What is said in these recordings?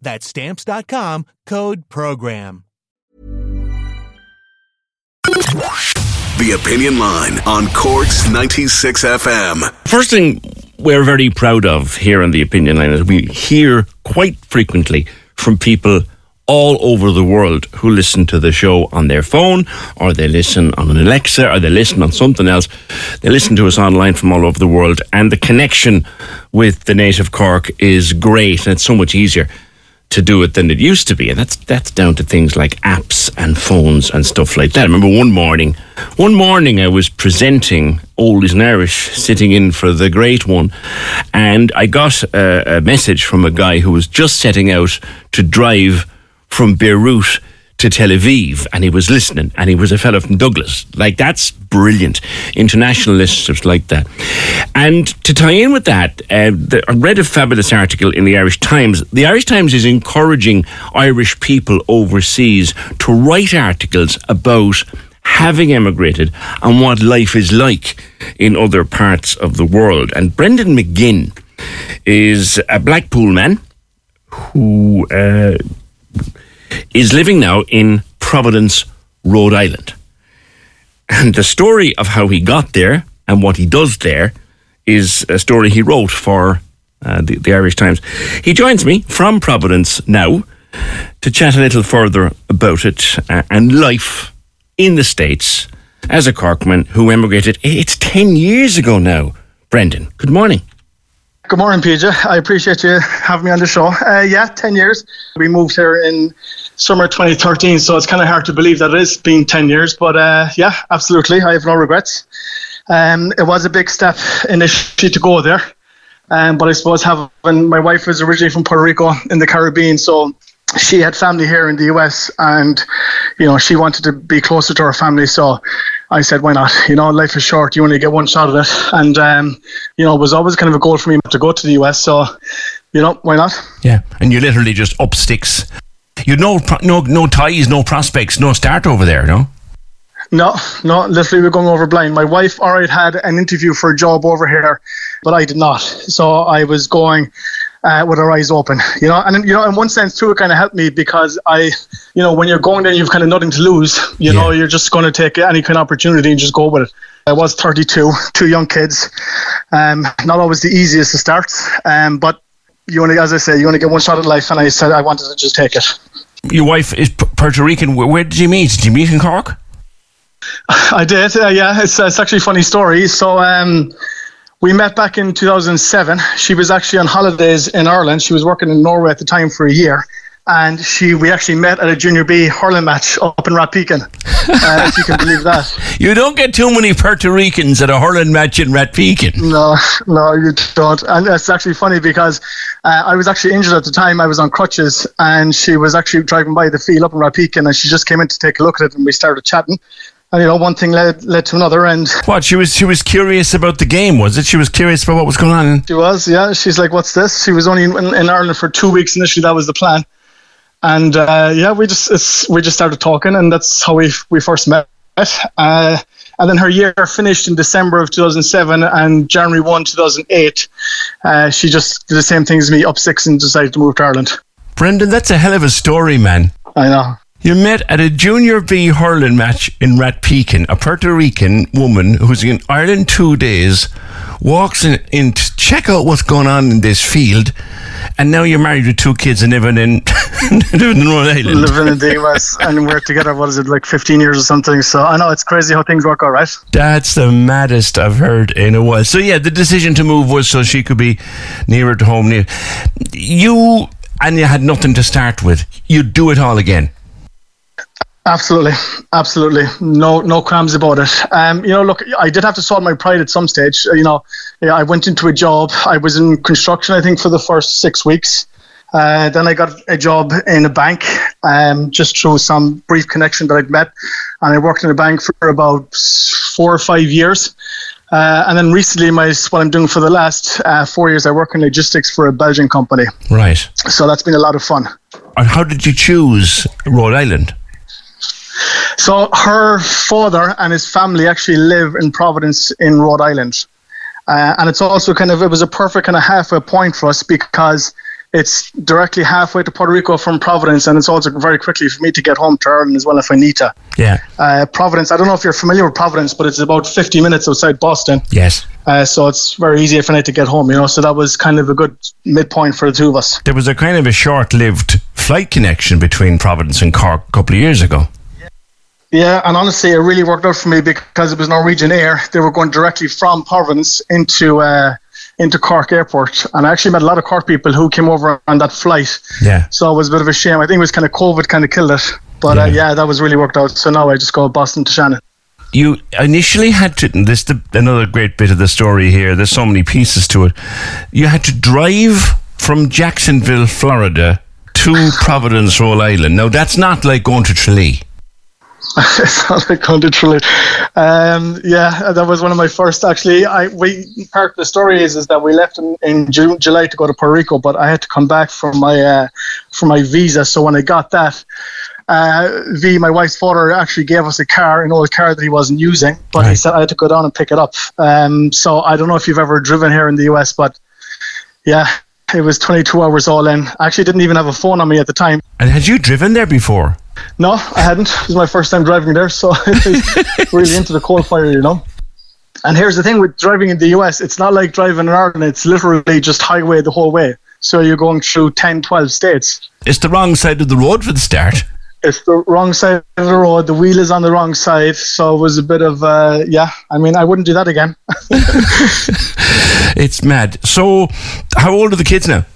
That's stamps.com, code program. The Opinion Line on Cork's 96 FM. First thing we're very proud of here on the Opinion Line is we hear quite frequently from people all over the world who listen to the show on their phone or they listen on an Alexa or they listen on something else. They listen to us online from all over the world and the connection with the native Cork is great and it's so much easier to do it than it used to be. And that's that's down to things like apps and phones and stuff like that. I remember one morning, one morning I was presenting Oldies and Irish, sitting in for the great one, and I got a, a message from a guy who was just setting out to drive from Beirut to Tel Aviv and he was listening and he was a fellow from Douglas. Like that's brilliant. International listeners like that. And to tie in with that, uh, the, I read a fabulous article in the Irish Times. The Irish Times is encouraging Irish people overseas to write articles about having emigrated and what life is like in other parts of the world. And Brendan McGinn is a Blackpool man who uh, is living now in Providence, Rhode Island. And the story of how he got there and what he does there is a story he wrote for uh, the, the Irish Times. He joins me from Providence now to chat a little further about it uh, and life in the States as a Corkman who emigrated. It's 10 years ago now. Brendan, good morning. Good morning, PJ. I appreciate you having me on the show. Uh, yeah, 10 years. We moved here in summer 2013, so it's kind of hard to believe that it has been 10 years. But uh, yeah, absolutely. I have no regrets. Um, it was a big step initially to go there. Um, but I suppose having my wife was originally from Puerto Rico in the Caribbean, so she had family here in the US, and you know she wanted to be closer to her family. So I said, why not? You know, life is short. You only get one shot at it, and um, you know, it was always kind of a goal for me to go to the US. So, you know, why not? Yeah, and you literally just up sticks. You no no no ties, no prospects, no start over there, no. No, no, literally we're going over blind. My wife already had an interview for a job over here, but I did not. So I was going uh, with our eyes open, you know. And you know, in one sense too, it kind of helped me because I, you know, when you're going there, you've kind of nothing to lose. You know, you're just going to take any kind of opportunity and just go with it. I was 32, two young kids, um, not always the easiest to start, um, but you only, as I say, you only get one shot at life, and I said I wanted to just take it. Your wife is Puerto Rican. Where, where did you meet? Did you meet in Cork? I did. Uh, yeah, it's, it's actually a funny story. So um, we met back in 2007. She was actually on holidays in Ireland. She was working in Norway at the time for a year. And she, we actually met at a junior B hurling match up in Rathpeacon, uh, if you can believe that. You don't get too many Puerto Ricans at a hurling match in Rathpeacon. No, no, you don't. And it's actually funny because uh, I was actually injured at the time. I was on crutches, and she was actually driving by the field up in Rathpeacon, and she just came in to take a look at it, and we started chatting. And you know, one thing led led to another, and What she was she was curious about the game, was it? She was curious about what was going on. she was, yeah. She's like, "What's this?" She was only in, in Ireland for two weeks initially. That was the plan, and uh, yeah, we just it's, we just started talking, and that's how we we first met. Uh, and then her year finished in December of 2007, and January 1, 2008, uh, she just did the same thing as me, up six, and decided to move to Ireland. Brendan, that's a hell of a story, man. I know. You met at a junior B hurling match in Rathpeacon, a Puerto Rican woman who's in Ireland two days walks in, in to check out what's going on in this field, and now you're married with two kids and living in living in Rhode Island. living in the US and we're together. What is it like 15 years or something? So I know it's crazy how things work out, right? That's the maddest I've heard in a while. So yeah, the decision to move was so she could be nearer to home. Near you, and you had nothing to start with. You'd do it all again. Absolutely, absolutely. No, no qualms about it. Um, you know, look, I did have to swallow my pride at some stage. You know, yeah, I went into a job. I was in construction, I think, for the first six weeks. Uh, then I got a job in a bank, um, just through some brief connection that I'd met, and I worked in a bank for about four or five years. Uh, and then recently, my what I'm doing for the last uh, four years, I work in logistics for a Belgian company. Right. So that's been a lot of fun. And how did you choose Rhode Island? So her father and his family actually live in Providence in Rhode Island. Uh, and it's also kind of, it was a perfect kind of halfway point for us because it's directly halfway to Puerto Rico from Providence, and it's also very quickly for me to get home to Ireland as well if I need to. Yeah. Uh, Providence, I don't know if you're familiar with Providence, but it's about 50 minutes outside Boston. Yes. Uh, so it's very easy for me to get home, you know. So that was kind of a good midpoint for the two of us. There was a kind of a short-lived flight connection between Providence and Cork a couple of years ago. Yeah, and honestly, it really worked out for me because it was Norwegian Air. They were going directly from Providence into uh, into Cork Airport, and I actually met a lot of Cork people who came over on that flight. Yeah. So it was a bit of a shame. I think it was kind of COVID kind of killed it, but yeah, uh, yeah that was really worked out. So now I just go Boston to Shannon. You initially had to. This the, another great bit of the story here. There's so many pieces to it. You had to drive from Jacksonville, Florida, to Providence, Rhode Island. Now that's not like going to Tralee. not like going. Um, yeah, that was one of my first. Actually, I we part of the story is is that we left in, in June, July to go to Puerto Rico, but I had to come back for my uh, for my visa. So when I got that, uh, V, my wife's father, actually gave us a car, an old car that he wasn't using, but right. he said I had to go down and pick it up. Um, so I don't know if you've ever driven here in the US, but yeah, it was 22 hours all in. I actually didn't even have a phone on me at the time. And had you driven there before? No, I hadn't. It was my first time driving there, so really into the coal fire, you know. And here's the thing with driving in the US, it's not like driving in Ireland, it's literally just highway the whole way. So you're going through 10, 12 states. It's the wrong side of the road for the start. It's the wrong side of the road. The wheel is on the wrong side. So it was a bit of, uh, yeah, I mean, I wouldn't do that again. it's mad. So, how old are the kids now?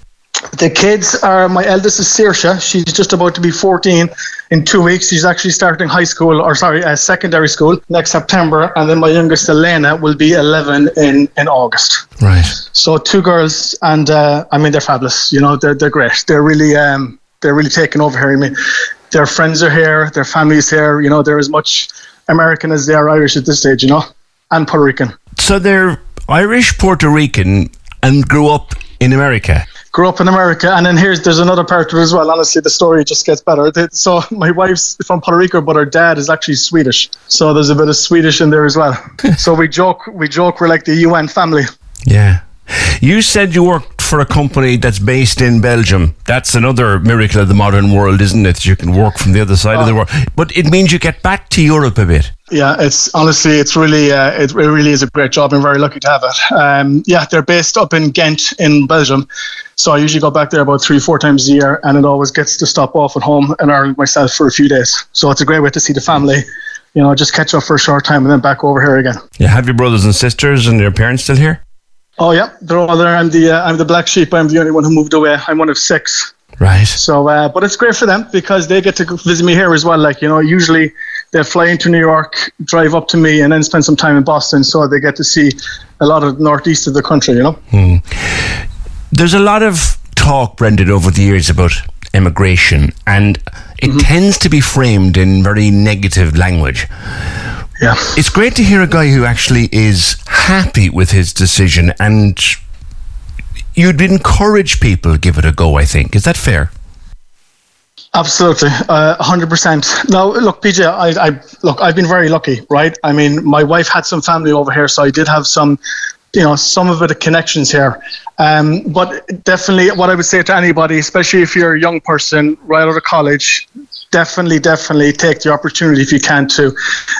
The kids are my eldest is Saoirse. She's just about to be 14 in two weeks. She's actually starting high school, or sorry, uh, secondary school next September. And then my youngest, Elena, will be 11 in, in August. Right. So two girls, and uh, I mean, they're fabulous. You know, they're, they're great. They're really, um, they're really taking over here. I mean, their friends are here, their families here. You know, they're as much American as they are Irish at this stage. You know, and Puerto Rican. So they're Irish, Puerto Rican, and grew up in America grew up in America, and then here's there's another part of it as well. Honestly, the story just gets better. So my wife's from Puerto Rico, but her dad is actually Swedish. So there's a bit of Swedish in there as well. so we joke, we joke, we're like the UN family. Yeah. You said you worked for a company that's based in Belgium. That's another miracle of the modern world, isn't it? You can work from the other side of the uh, world. But it means you get back to Europe a bit. Yeah, it's honestly, it's really, uh, it, it really is a great job. I'm very lucky to have it. Um, yeah, they're based up in Ghent in Belgium. So I usually go back there about three, four times a year, and it always gets to stop off at home in Ireland myself for a few days. So it's a great way to see the family you know, just catch up for a short time and then back over here again. Yeah, have your brothers and sisters and your parents still here? Oh yeah, they're all there. I'm the uh, I'm the black sheep. I'm the only one who moved away. I'm one of six. Right. So, uh, but it's great for them because they get to visit me here as well. Like you know, usually they fly into New York, drive up to me, and then spend some time in Boston, so they get to see a lot of the northeast of the country. You know. Hmm. There's a lot of talk, Brendan, over the years about immigration, and it mm-hmm. tends to be framed in very negative language. Yeah. It's great to hear a guy who actually is happy with his decision and you'd encourage people to give it a go, I think. Is that fair? Absolutely, uh, hundred percent. Now, look, PJ, I, I, look, I've been very lucky, right? I mean, my wife had some family over here, so I did have some, you know, some of the connections here. Um, but definitely, what I would say to anybody, especially if you're a young person right out of college, definitely, definitely take the opportunity if you can to,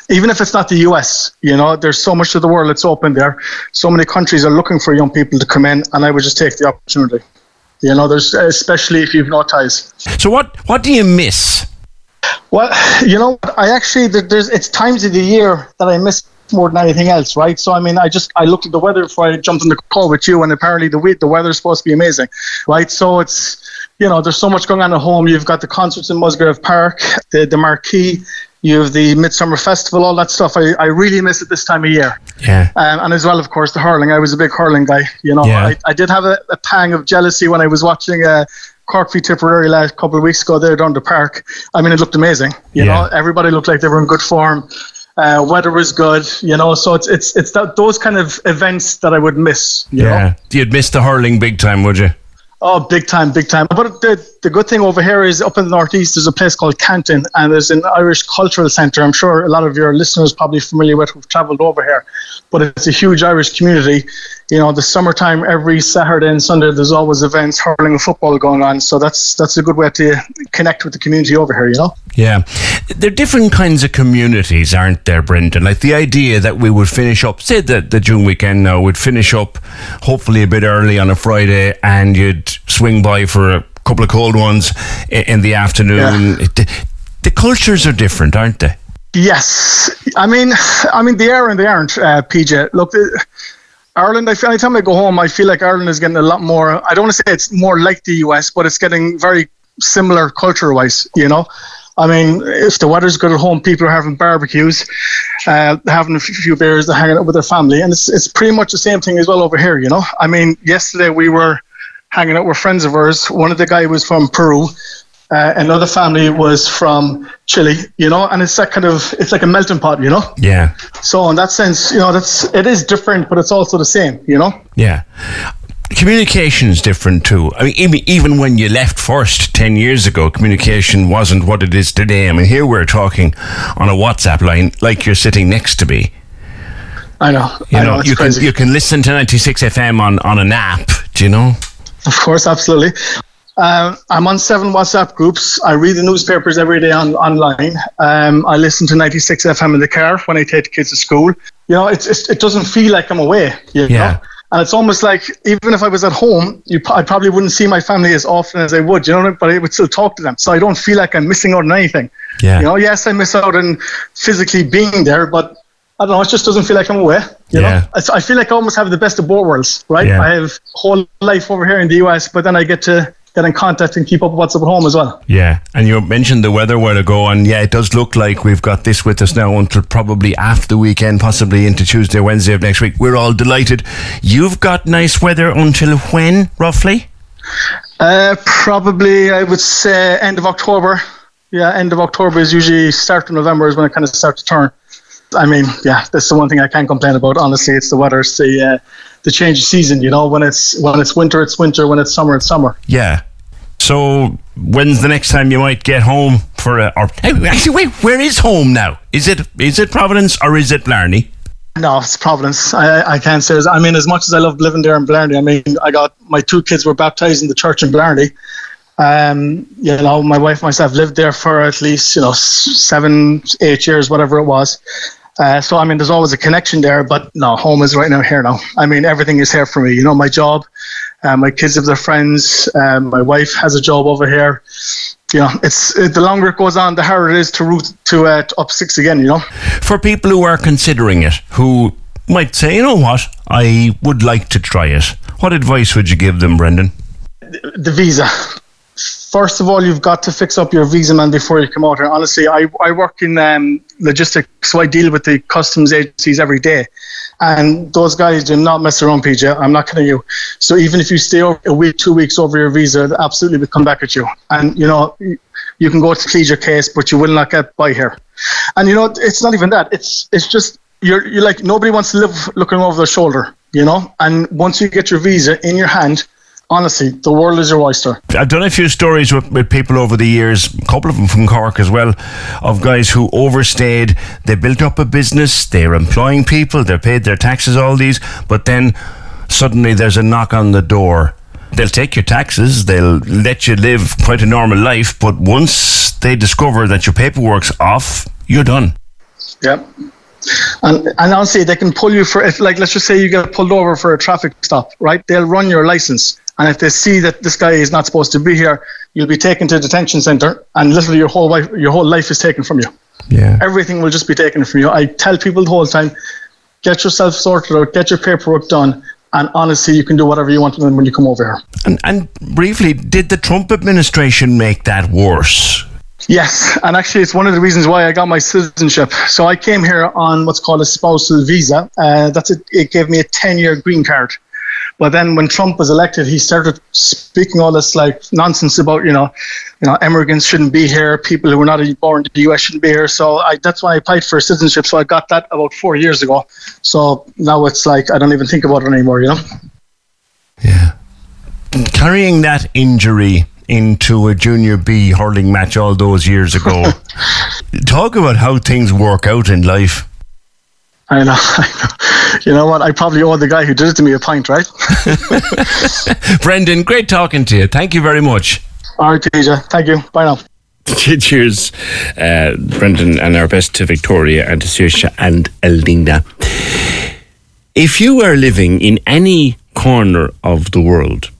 even if it's not the US. You know, there's so much of the world that's open there. So many countries are looking for young people to come in, and I would just take the opportunity. You know, there's especially if you've no ties. So what what do you miss? Well, you know, I actually there's it's times of the year that I miss more than anything else, right? So I mean, I just I looked at the weather before I jumped on the call with you, and apparently the the weather's supposed to be amazing, right? So it's you know, there's so much going on at home. You've got the concerts in Musgrave Park, the the Marquee, you have the Midsummer Festival, all that stuff. I, I really miss it this time of year. Yeah. Um, and as well, of course, the hurling. I was a big hurling guy. You know, Yeah. I, I did have a, a pang of jealousy when I was watching uh, Cork v Tipperary last couple of weeks ago there down the park. I mean, it looked amazing. You Yeah. know, everybody looked like they were in good form. Uh, weather was good, you know. So it's it's it's that, those kind of events that I would miss. You Know? Yeah. You'd miss the hurling big time, would you? Oh, big time, big time. But the, the good thing over here is up in the northeast, there's a place called Canton, and there's an Irish cultural centre. I'm sure a lot of your listeners probably familiar with who've travelled over here. But it's a huge Irish community. You know, the summertime, every Saturday and Sunday, there's always events, hurling and football going on. So that's that's a good way to connect with the community over here, you know? Yeah. There are different kinds of communities, aren't there, Brendan? Like the idea that we would finish up, say that the June weekend now, would finish up hopefully a bit early on a Friday and you'd swing by for a couple of cold ones in the afternoon. The, the cultures are different, aren't they? Yes, I mean, I mean they are and they aren't. Uh, PJ, look, uh, Ireland. I feel anytime I go home, I feel like Ireland is getting a lot more. I don't want to say it's more like the US, but it's getting very similar culture-wise. You know, I mean, if the weather's good at home, people are having barbecues, uh, having a few beers, hanging out with their family, and it's it's pretty much the same thing as well over here. You know, I mean, yesterday we were hanging out with friends of ours. One of the guy was from Peru. Uh, another family was from Chile, you know, and it's that kind of it's like a melting pot, you know. Yeah. So in that sense, you know, that's it is different, but it's also the same, you know. Yeah. Communication is different too. I mean, even, even when you left first 10 years ago, communication wasn't what it is today. I mean, here we're talking on a WhatsApp line like you're sitting next to me. I know. You know, know, you can you can listen to 96 FM on, on an app, do you know? Of course, absolutely. Um, I'm on seven WhatsApp groups. I read the newspapers every day on online. Um, I listen to 96 FM in the car when I take the kids to school. You know, it's, it's, it doesn't feel like I'm away. You Yeah. know? And it's almost like even if I was at home, you, I probably wouldn't see my family as often as I would, you know, but I would still talk to them. So I don't feel like I'm missing out on anything. Yeah. You know, yes, I miss out on physically being there, but I don't know, it just doesn't feel like I'm away. You Yeah. know, I, I feel like I almost have the best of both worlds, right? Yeah. I have whole life over here in the US, but then I get to get in contact and keep up with what's up at home as well. Yeah, and you mentioned the weather where to go, and yeah, it does look like we've got this with us now until probably after the weekend, possibly into Tuesday, Wednesday of next week. We're all delighted. You've got nice weather until when, roughly? Uh, probably, I would say end of October. Yeah, end of October is usually start of November is when it kind of starts to turn. I mean, yeah, that's the one thing I can't complain about. Honestly, it's the weather. It's the uh, the change of season. You know, when it's when it's winter, it's winter. When it's summer, it's summer. Yeah. So when's the next time you might get home for a? Or actually, wait, where is home now? Is it is it Providence or is it Blarney? No, it's Providence. I, I can't say. I mean, as much as I love living there in Blarney, I mean, I got my two kids were baptized in the church in Blarney. Um, you know, my wife and myself lived there for at least you know seven, eight years, whatever it was. Uh, so I mean, there's always a connection there. But no, home is right now here now. I mean, everything is here for me. You know, my job, uh, my kids have their friends. Um, my wife has a job over here. You know, it's it, the longer it goes on, the harder it is to route to uh, to up six again. You know. For people who are considering it, who might say, you know what, I would like to try it. What advice would you give them, Brendan? the visa. First of all, you've got to fix up your visa, man, before you come out here. Honestly, I, I work in um, logistics, so I deal with the customs agencies every day. And those guys do not mess around, PJ. I'm not kidding you. So even if you stay a week, two weeks over your visa, they absolutely will come back at you. And, you know, you can go to plead your case, but you will not get by here. And, you know, it's not even that. It's it's just, you're, you're like, nobody wants to live looking over their shoulder, you know? And once you get your visa in your hand, honestly, the world is your oyster. I've done a few stories with, with people over the years, a couple of them from Cork as well, of guys who overstayed. They built up a business, they're employing people, they're paid their taxes, all these, but then suddenly there's a knock on the door. they'll take your taxes, they'll let you live quite a normal life, but once they discover that your paperwork's off, you're done. Yep. And, and honestly, they can pull you for if, like, let's just say you get pulled over for a traffic stop, right? They'll run your license, and if they see that this guy is not supposed to be here, you'll be taken to a detention center, and literally your whole life, your whole life is taken from you. Yeah. Everything will just be taken from you. I tell people the whole time, get yourself sorted out, get your paperwork done, and honestly, you can do whatever you want when you come over here. And, and briefly, did the Trump administration make that worse? Yes, and actually, it's one of the reasons why I got my citizenship. So I came here on what's called a spousal visa. Uh, that's a, it gave me a ten-year green card. But then when Trump was elected, he started speaking all this like nonsense about you know, you know, immigrants shouldn't be here, people who were not born in the U.S. shouldn't be here. So I, that's why I applied for citizenship. So I got that about four years ago. So now it's like I don't even think about it anymore. You know. Yeah. Carrying that injury into a junior B hurling match all those years ago. Talk about how things work out in life. I know, I know. You know what? I probably owe the guy who did it to me a pint, right? Brendan, great talking to you. Thank you very much. All right, PJ. Thank you. Bye now. Cheers, uh, Brendan, and our best to Victoria and to Saoirse and Elinda. If you are living in any corner of the world,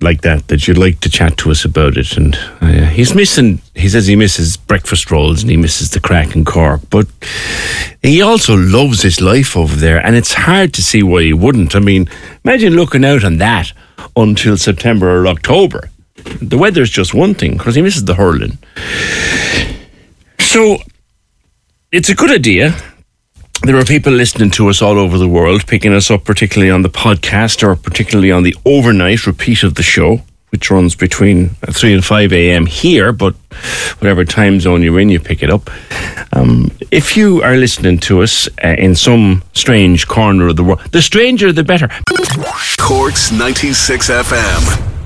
like that that you'd like to chat to us about it. And uh, he's missing. He says he misses breakfast rolls and he misses the crack in Cork, but he also loves his life over there. And it's hard to see why he wouldn't. I mean, imagine looking out on that until September or October. The weather's just one thing because he misses the hurling. So it's a good idea there are people listening to us all over the world, picking us up, particularly on the podcast or particularly on the overnight repeat of the show, which runs between 3 and 5 a.m. here, but whatever time zone you're in, you pick it up. Um, if you are listening to us uh, in some strange corner of the world, the stranger, the better. Cork's 96 FM.